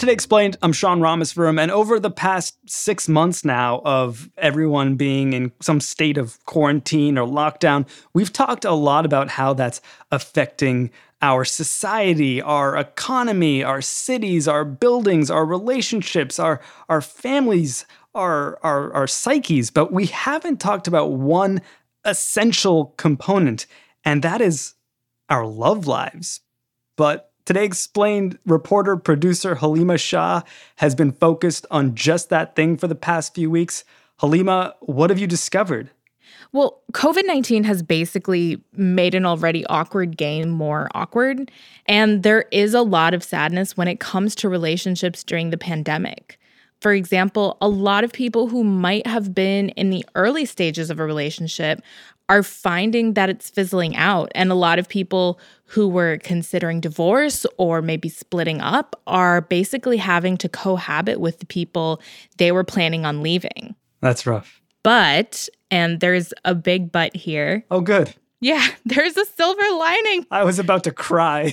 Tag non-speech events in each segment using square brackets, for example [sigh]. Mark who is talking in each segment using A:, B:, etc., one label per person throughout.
A: Today Explained, I'm Sean Rameswaram, and over the past six months now of everyone being in some state of quarantine or lockdown, we've talked a lot about how that's affecting our society, our economy, our cities, our buildings, our relationships, our, our families, our, our, our psyches. But we haven't talked about one essential component, and that is our love lives. But Today Explained reporter producer Halima Shah has been focused on just that thing for the past few weeks. Halima, what have you discovered?
B: Well, COVID 19 has basically made an already awkward game more awkward. And there is a lot of sadness when it comes to relationships during the pandemic. For example, a lot of people who might have been in the early stages of a relationship are finding that it's fizzling out. And a lot of people who were considering divorce or maybe splitting up are basically having to cohabit with the people they were planning on leaving.
A: That's rough.
B: But, and there's a big but here.
A: Oh, good.
B: Yeah, [laughs] there's a silver lining.
A: I was about to cry.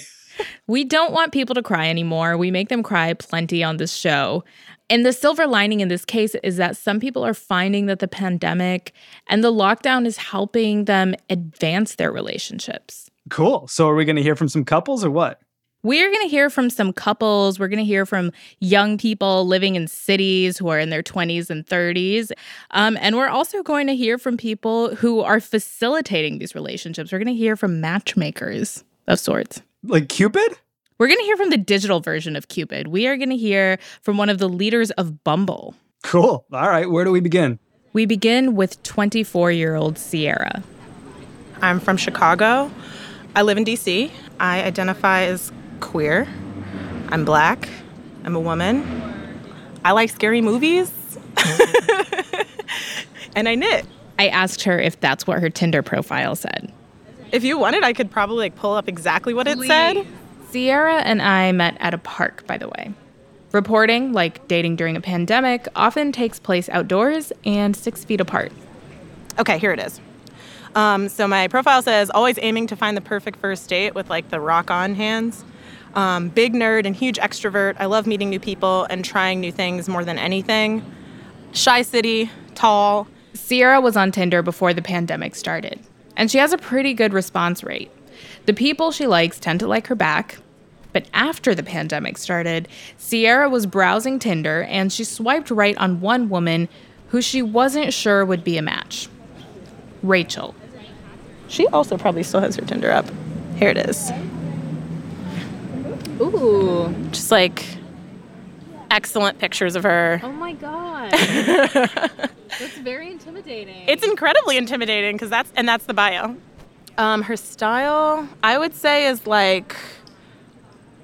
B: we don't want people to cry anymore. We make them cry plenty on this show. And the silver lining in this case is that some people are finding that the pandemic and the lockdown is helping them advance their relationships.
A: Cool. So, are we going to hear from some couples or what?
B: We're going to hear from some couples. We're going to hear from young people living in cities who are in their 20s and 30s. Um, and we're also going to hear from people who are facilitating these relationships. We're going to hear from matchmakers of sorts.
A: Like Cupid?
B: We're going to hear from the digital version of Cupid. We are going to hear from one of the leaders of Bumble.
A: Cool. All right. Where do we begin?
B: We begin with 24 year old Sierra.
C: I'm from Chicago. I live in DC. I identify as queer. I'm black. I'm a woman. I like scary movies. [laughs] and I knit.
B: I asked her if that's what her Tinder profile said.
C: If you wanted, I could probably like pull up exactly what it said.
B: Sierra and I met at a park, by the way. Reporting, like dating during a pandemic, often takes place outdoors and six feet apart.
C: Okay, here it is. Um, so my profile says always aiming to find the perfect first date with like the rock on hands. Um, big nerd and huge extrovert. I love meeting new people and trying new things more than anything. Shy city, tall.
B: Sierra was on Tinder before the pandemic started, and she has a pretty good response rate. The people she likes tend to like her back. But after the pandemic started, Sierra was browsing Tinder and she swiped right on one woman who she wasn't sure would be a match Rachel.
C: She also probably still has her Tinder up. Here it is.
B: Ooh.
C: Just like excellent pictures of her.
B: Oh my god. [laughs] that's very intimidating.
C: It's incredibly intimidating because that's and that's the bio. Um, her style, I would say, is like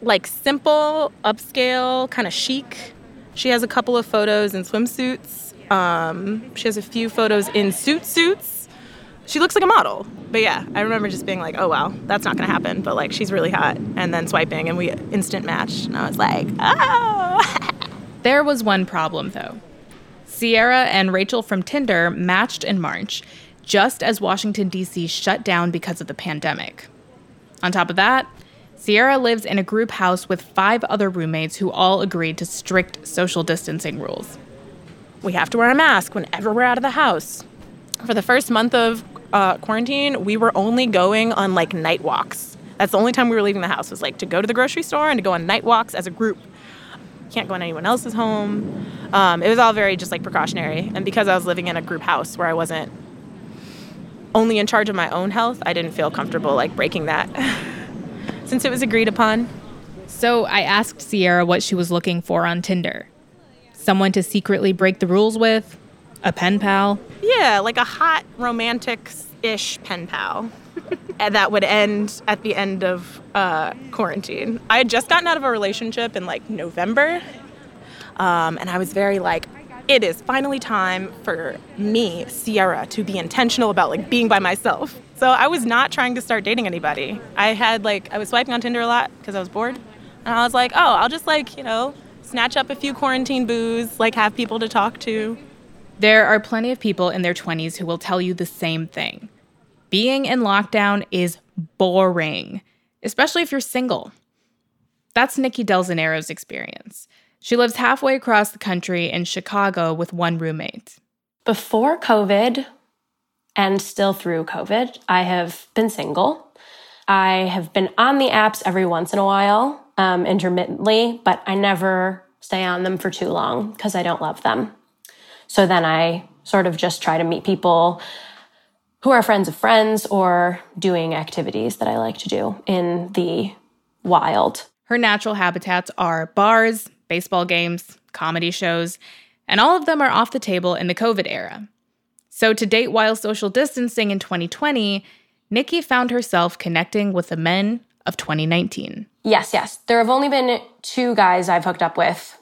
C: like simple, upscale, kind of chic. She has a couple of photos in swimsuits. Um, she has a few photos in suit suits. She looks like a model. But yeah, I remember just being like, oh wow, that's not gonna happen. But like, she's really hot. And then swiping, and we instant matched. And I was like, oh. [laughs]
B: there was one problem though. Sierra and Rachel from Tinder matched in March, just as Washington, D.C. shut down because of the pandemic. On top of that, Sierra lives in a group house with five other roommates who all agreed to strict social distancing rules.
C: We have to wear a mask whenever we're out of the house. For the first month of uh, quarantine, we were only going on like night walks. That's the only time we were leaving the house was like to go to the grocery store and to go on night walks as a group. Can't go in anyone else's home. Um, it was all very just like precautionary. And because I was living in a group house where I wasn't only in charge of my own health, I didn't feel comfortable like breaking that [laughs] since it was agreed upon.
B: So I asked Sierra what she was looking for on Tinder someone to secretly break the rules with, a pen pal.
C: Yeah, like a hot romantic ish pen pal. and [laughs] that would end at the end of uh, quarantine. I had just gotten out of a relationship in like November. Um, and I was very like, it is finally time for me, Sierra, to be intentional about like being by myself. So I was not trying to start dating anybody. I had like, I was swiping on Tinder a lot because I was bored. And I was like, oh, I'll just like, you know, snatch up a few quarantine boos, like have people to talk to.
B: There are plenty of people in their 20s who will tell you the same thing. Being in lockdown is boring, especially if you're single. That's Nikki Del Zanero's experience. She lives halfway across the country in Chicago with one roommate.
D: Before COVID and still through COVID, I have been single. I have been on the apps every once in a while, um, intermittently, but I never stay on them for too long because I don't love them. So then I sort of just try to meet people who are friends of friends or doing activities that I like to do in the wild.
B: Her natural habitats are bars, baseball games, comedy shows, and all of them are off the table in the COVID era. So, to date while social distancing in 2020, Nikki found herself connecting with the men of 2019.
D: Yes, yes. There have only been two guys I've hooked up with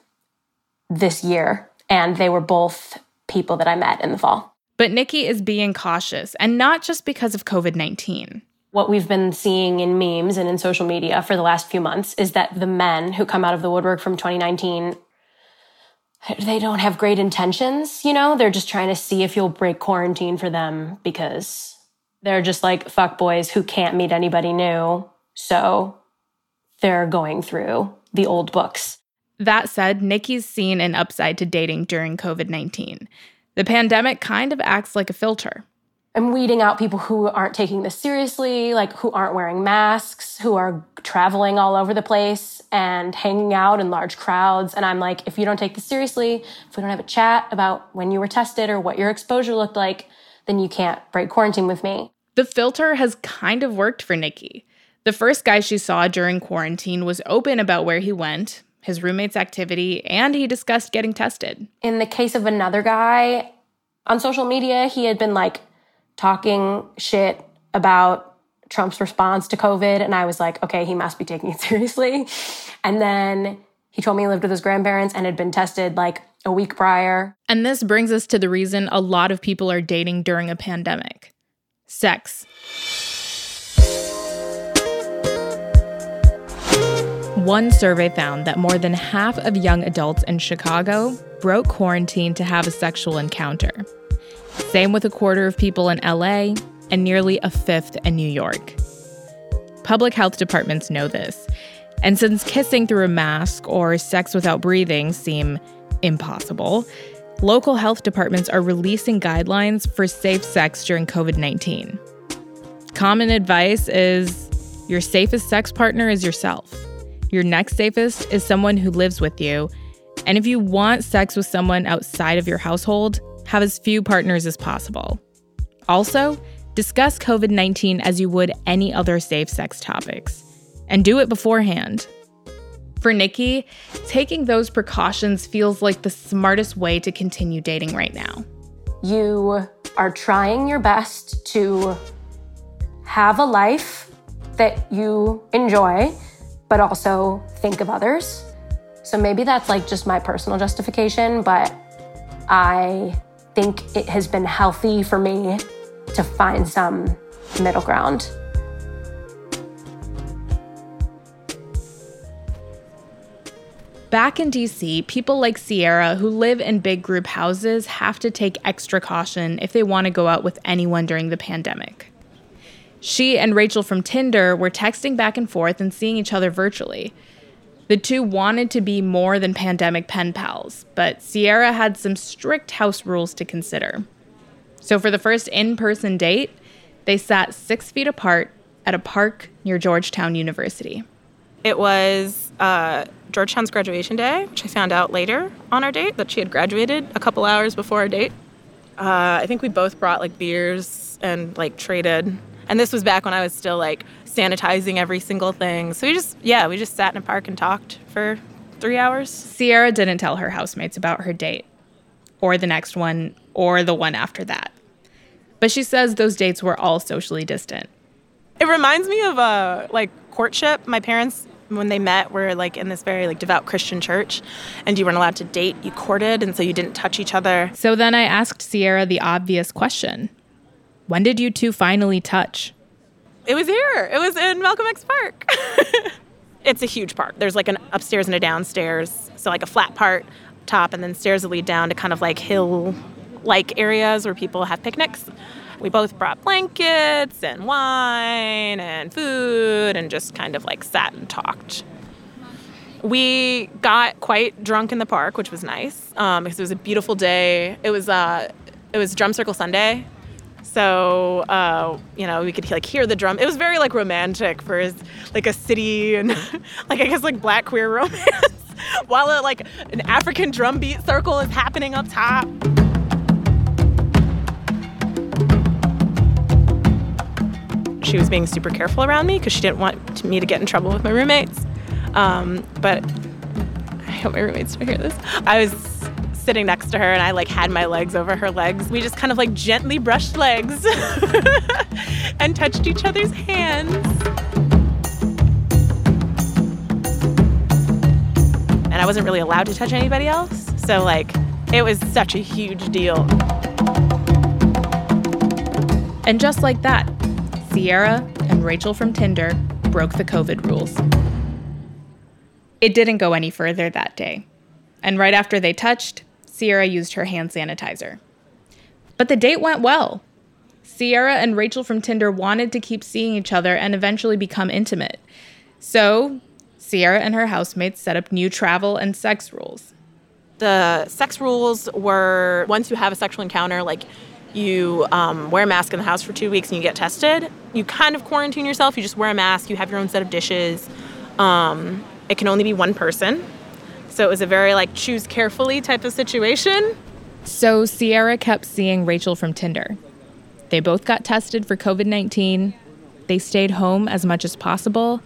D: this year, and they were both people that I met in the fall.
B: But Nikki is being cautious, and not just because of COVID 19.
D: What we've been seeing in memes and in social media for the last few months is that the men who come out of the woodwork from 2019 they don't have great intentions, you know? They're just trying to see if you'll break quarantine for them because they're just like fuck boys who can't meet anybody new. So they're going through the old books.
B: That said, Nikki's seen an upside to dating during COVID 19. The pandemic kind of acts like a filter.
D: I'm weeding out people who aren't taking this seriously, like who aren't wearing masks, who are traveling all over the place and hanging out in large crowds. And I'm like, if you don't take this seriously, if we don't have a chat about when you were tested or what your exposure looked like, then you can't break quarantine with me.
B: The filter has kind of worked for Nikki. The first guy she saw during quarantine was open about where he went, his roommate's activity, and he discussed getting tested.
D: In the case of another guy on social media, he had been like talking shit about Trump's response to COVID. And I was like, okay, he must be taking it [laughs] seriously. And then he told me he lived with his grandparents and had been tested like a week prior.
B: And this brings us to the reason a lot of people are dating during a pandemic sex. One survey found that more than half of young adults in Chicago broke quarantine to have a sexual encounter. Same with a quarter of people in LA and nearly a fifth in New York. Public health departments know this. And since kissing through a mask or sex without breathing seem impossible, local health departments are releasing guidelines for safe sex during COVID 19. Common advice is your safest sex partner is yourself. Your next safest is someone who lives with you. And if you want sex with someone outside of your household, have as few partners as possible. Also, discuss COVID 19 as you would any other safe sex topics, and do it beforehand. For Nikki, taking those precautions feels like the smartest way to continue dating right now.
D: You are trying your best to have a life that you enjoy but also think of others. So maybe that's like just my personal justification, but I think it has been healthy for me to find some middle ground.
B: Back in DC, people like Sierra who live in big group houses have to take extra caution if they want to go out with anyone during the pandemic. She and Rachel from Tinder were texting back and forth and seeing each other virtually. The two wanted to be more than pandemic pen pals, but Sierra had some strict house rules to consider. So for the first in person date, they sat six feet apart at a park near Georgetown University.
C: It was uh, Georgetown's graduation day, which I found out later on our date that she had graduated a couple hours before our date. Uh, I think we both brought like beers and like traded and this was back when I was still like sanitizing every single thing. So we just, yeah, we just sat in a park and talked for three hours.
B: Sierra didn't tell her housemates about her date, or the next one, or the one after that. But she says those dates were all socially distant.
C: It reminds me of a uh, like courtship. My parents when they met were like in this very like devout Christian church and you weren't allowed to date, you courted and so you didn't touch each other.
B: So then I asked Sierra the obvious question. When did you two finally touch?
C: It was here. It was in Malcolm X Park. [laughs] it's a huge park. There's like an upstairs and a downstairs. So like a flat part top and then stairs that lead down to kind of like hill like areas where people have picnics. We both brought blankets and wine and food and just kind of like sat and talked. We got quite drunk in the park, which was nice um, because it was a beautiful day. It was uh, it was Drum Circle Sunday, so uh, you know we could like hear the drum. It was very like romantic for his like a city and [laughs] like I guess like black queer [laughs] romance, while a, like an African drum beat circle is happening up top. she was being super careful around me because she didn't want me to get in trouble with my roommates. Um, but I hope my roommates don't hear this. I was sitting next to her and I like had my legs over her legs. We just kind of like gently brushed legs [laughs] and touched each other's hands. And I wasn't really allowed to touch anybody else. So like it was such a huge deal.
B: And just like that, Sierra and Rachel from Tinder broke the COVID rules. It didn't go any further that day. And right after they touched, Sierra used her hand sanitizer. But the date went well. Sierra and Rachel from Tinder wanted to keep seeing each other and eventually become intimate. So, Sierra and her housemates set up new travel and sex rules.
C: The sex rules were once you have a sexual encounter, like you um, wear a mask in the house for two weeks and you get tested. You kind of quarantine yourself. You just wear a mask. You have your own set of dishes. Um, it can only be one person. So it was a very like choose carefully type of situation.
B: So Sierra kept seeing Rachel from Tinder. They both got tested for COVID 19. They stayed home as much as possible.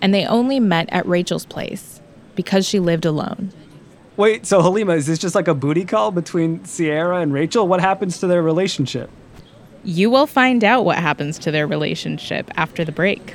B: And they only met at Rachel's place because she lived alone.
A: Wait, so Halima, is this just like a booty call between Sierra and Rachel? What happens to their relationship?
B: You will find out what happens to their relationship after the break.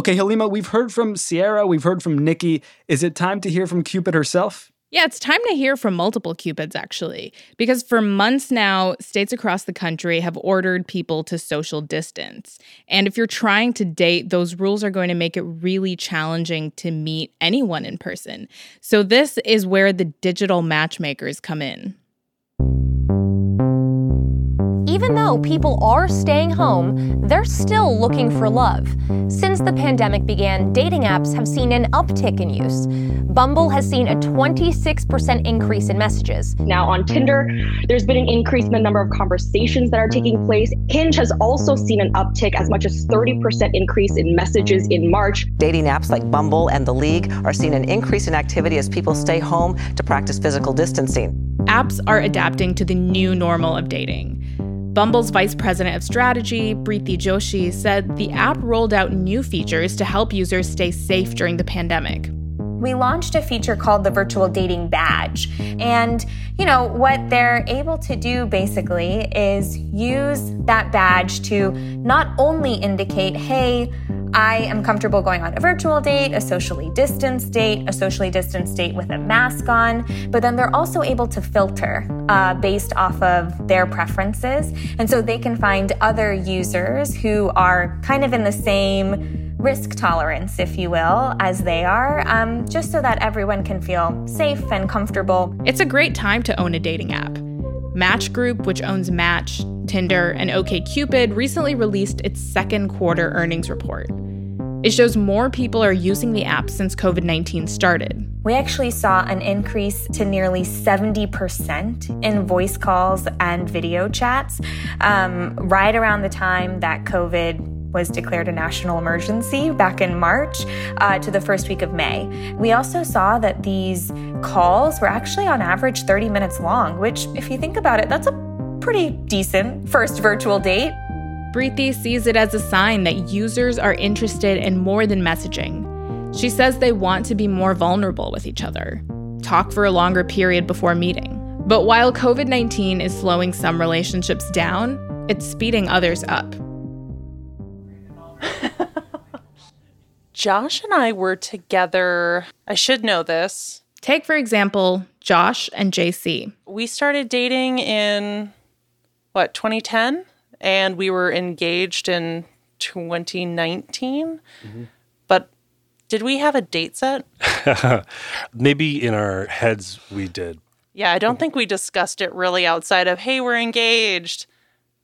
A: Okay, Halima, we've heard from Sierra, we've heard from Nikki. Is it time to hear from Cupid herself?
B: Yeah, it's time to hear from multiple Cupids, actually, because for months now, states across the country have ordered people to social distance. And if you're trying to date, those rules are going to make it really challenging to meet anyone in person. So, this is where the digital matchmakers come in.
E: Even though people are staying home, they're still looking for love. Since the pandemic began, dating apps have seen an uptick in use. Bumble has seen a 26% increase in messages.
F: Now, on Tinder, there's been an increase in the number of conversations that are taking place. Hinge has also seen an uptick, as much as 30% increase in messages in March.
G: Dating apps like Bumble and The League are seeing an increase in activity as people stay home to practice physical distancing.
B: Apps are adapting to the new normal of dating. Bumble's vice president of strategy, Preeti Joshi, said the app rolled out new features to help users stay safe during the pandemic.
H: We launched a feature called the virtual dating badge. And, you know, what they're able to do basically is use that badge to not only indicate, hey, I am comfortable going on a virtual date, a socially distanced date, a socially distanced date with a mask on, but then they're also able to filter uh, based off of their preferences. And so they can find other users who are kind of in the same risk tolerance, if you will, as they are, um, just so that everyone can feel safe and comfortable.
B: It's a great time to own a dating app. Match Group, which owns Match, Tinder, and OKCupid, recently released its second quarter earnings report. It shows more people are using the app since COVID 19 started.
H: We actually saw an increase to nearly 70% in voice calls and video chats um, right around the time that COVID was declared a national emergency back in March uh, to the first week of May. We also saw that these calls were actually on average 30 minutes long, which, if you think about it, that's a pretty decent first virtual date.
B: Preeti sees it as a sign that users are interested in more than messaging. She says they want to be more vulnerable with each other, talk for a longer period before meeting. But while COVID 19 is slowing some relationships down, it's speeding others up. [laughs]
I: Josh and I were together. I should know this.
B: Take, for example, Josh and JC.
I: We started dating in what, 2010? And we were engaged in 2019. Mm-hmm. But did we have a date set? [laughs]
J: Maybe in our heads we did.
I: Yeah, I don't think we discussed it really outside of, hey, we're engaged.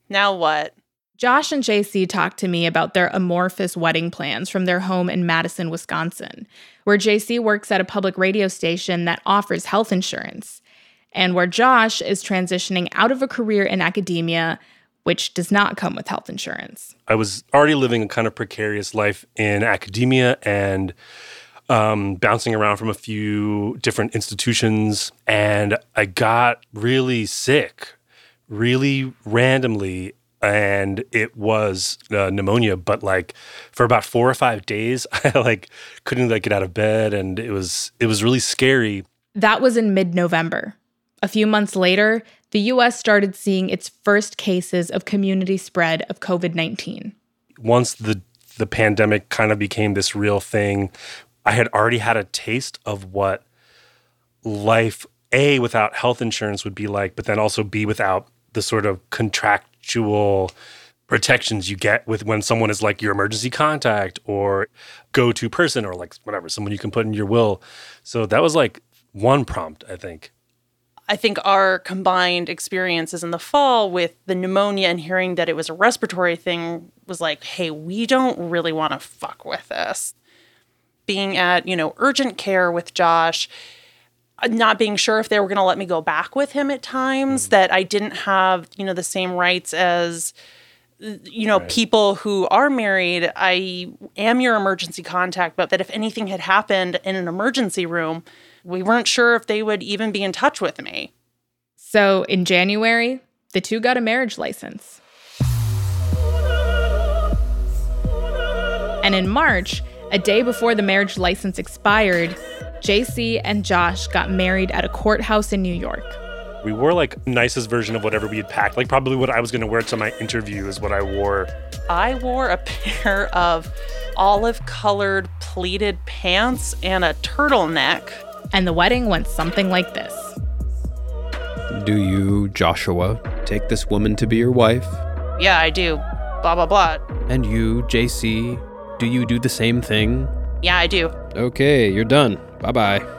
I: Now what?
B: Josh and JC talked to me about their amorphous wedding plans from their home in Madison, Wisconsin, where JC works at a public radio station that offers health insurance, and where Josh is transitioning out of a career in academia, which does not come with health insurance.
J: I was already living a kind of precarious life in academia and um, bouncing around from a few different institutions, and I got really sick really randomly and it was uh, pneumonia but like for about four or five days [laughs] i like couldn't like get out of bed and it was it was really scary
B: that was in mid-november a few months later the us started seeing its first cases of community spread of covid-19
J: once the the pandemic kind of became this real thing i had already had a taste of what life a without health insurance would be like but then also b without the sort of contractual protections you get with when someone is like your emergency contact or go to person or like whatever, someone you can put in your will. So that was like one prompt, I think.
I: I think our combined experiences in the fall with the pneumonia and hearing that it was a respiratory thing was like, hey, we don't really want to fuck with this. Being at, you know, urgent care with Josh, not being sure if they were going to let me go back with him at times, mm. that I didn't have, you know, the same rights as you know, right. people who are married, I am your emergency contact, but that if anything had happened in an emergency room, we weren't sure if they would even be in touch with me.
B: So in January, the two got a marriage license. And in March, a day before the marriage license expired, JC and Josh got married at a courthouse in New York.
J: We wore like nicest version of whatever we had packed. Like probably what I was going to wear to my interview is what I wore.
I: I wore a [laughs] pair of olive colored pleated pants and a turtleneck.
B: And the wedding went something like this.
K: Do you, Joshua, take this woman to be your wife?
I: Yeah, I do. Blah, blah, blah.
K: And you, JC, do you do the same thing?
I: Yeah, I do.
K: Okay, you're done. Bye bye.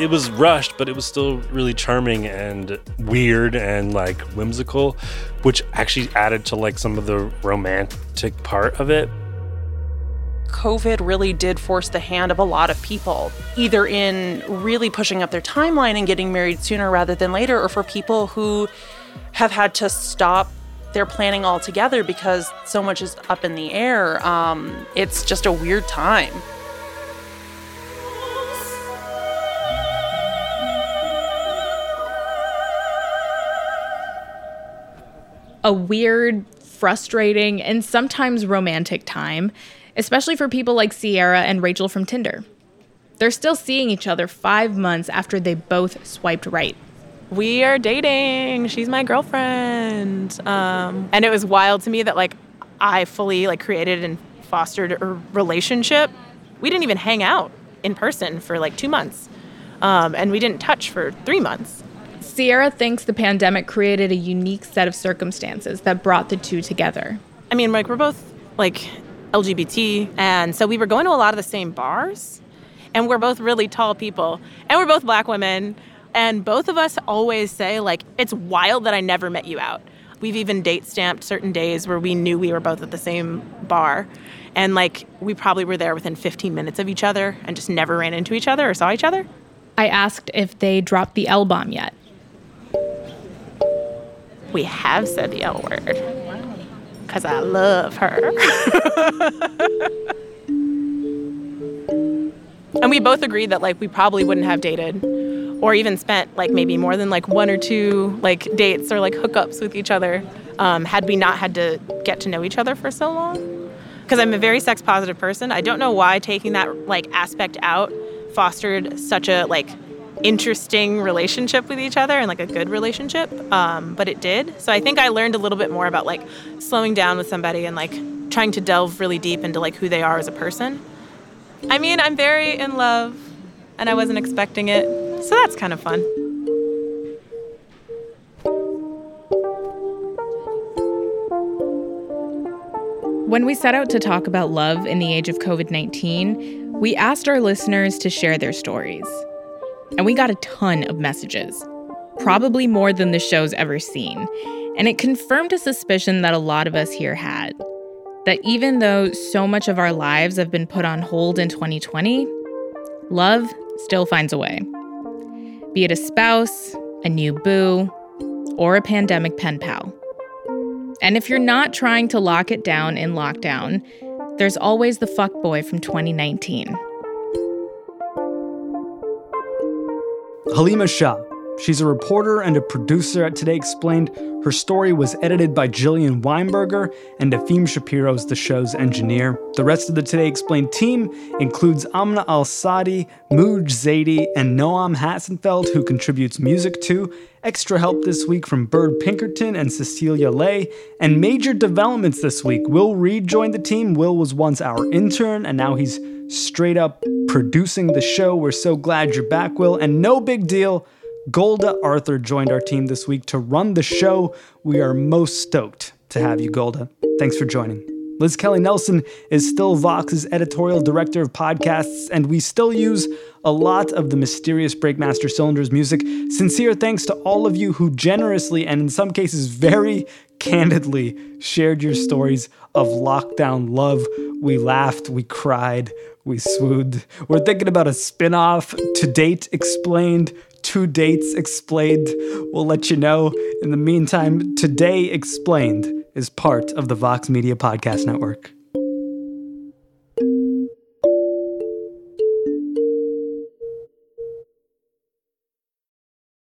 J: It was rushed, but it was still really charming and weird and like whimsical, which actually added to like some of the romantic part of it.
I: COVID really did force the hand of a lot of people, either in really pushing up their timeline and getting married sooner rather than later, or for people who have had to stop their planning altogether because so much is up in the air. Um, it's just a weird time.
B: A weird, frustrating, and sometimes romantic time, especially for people like Sierra and Rachel from Tinder. They're still seeing each other five months after they both swiped right.
C: we are dating. She's my girlfriend. Um, and it was wild to me that like I fully like created and fostered a relationship. We didn't even hang out in person for like two months. Um, and we didn't touch for three months.
B: Sierra thinks the pandemic created a unique set of circumstances that brought the two together.
C: I mean, like, we're both like LGBT, and so we were going to a lot of the same bars, and we're both really tall people, and we're both black women, and both of us always say, like, it's wild that I never met you out. We've even date stamped certain days where we knew we were both at the same bar. And like, we probably were there within 15 minutes of each other and just never ran into each other or saw each other.
B: I asked if they dropped the L bomb yet.
C: We have said the L word because I love her. [laughs] and we both agreed that like we probably wouldn't have dated or even spent like maybe more than like one or two like dates or like hookups with each other um, had we not had to get to know each other for so long because i'm a very sex positive person i don't know why taking that like aspect out fostered such a like interesting relationship with each other and like a good relationship um, but it did. So i think i learned a little bit more about like slowing down with somebody and like trying to delve really deep into like who they are as a person. I mean i'm very in love and i wasn't expecting it so that's kind of fun.
B: When we set out to talk about love in the age of COVID 19, we asked our listeners to share their stories. And we got a ton of messages, probably more than the show's ever seen. And it confirmed a suspicion that a lot of us here had that even though so much of our lives have been put on hold in 2020, love still finds a way. Be it a spouse, a new boo, or a pandemic pen pal. And if you're not trying to lock it down in lockdown, there's always the fuckboy from 2019.
A: Halima Shah. She's a reporter and a producer at Today Explained. Her story was edited by Jillian Weinberger, and Efim Shapiro is the show's engineer. The rest of the Today Explained team includes Amna Al Sadi, Mooj Zaidi, and Noam Hassenfeld, who contributes music to. Extra help this week from Byrd Pinkerton and Cecilia Lei. And major developments this week. Will Reid joined the team. Will was once our intern, and now he's straight up producing the show. We're so glad you're back, Will. And no big deal. Golda Arthur joined our team this week to run the show. We are most stoked to have you, Golda. Thanks for joining. Liz Kelly Nelson is still Vox's editorial director of podcasts, and we still use a lot of the mysterious Breakmaster Cylinder's music. Sincere thanks to all of you who generously and in some cases very candidly shared your stories of lockdown love. We laughed, we cried, we swooned. We're thinking about a spin off, To Date Explained, two dates explained. We'll let you know. In the meantime, Today Explained is part of the Vox Media Podcast Network.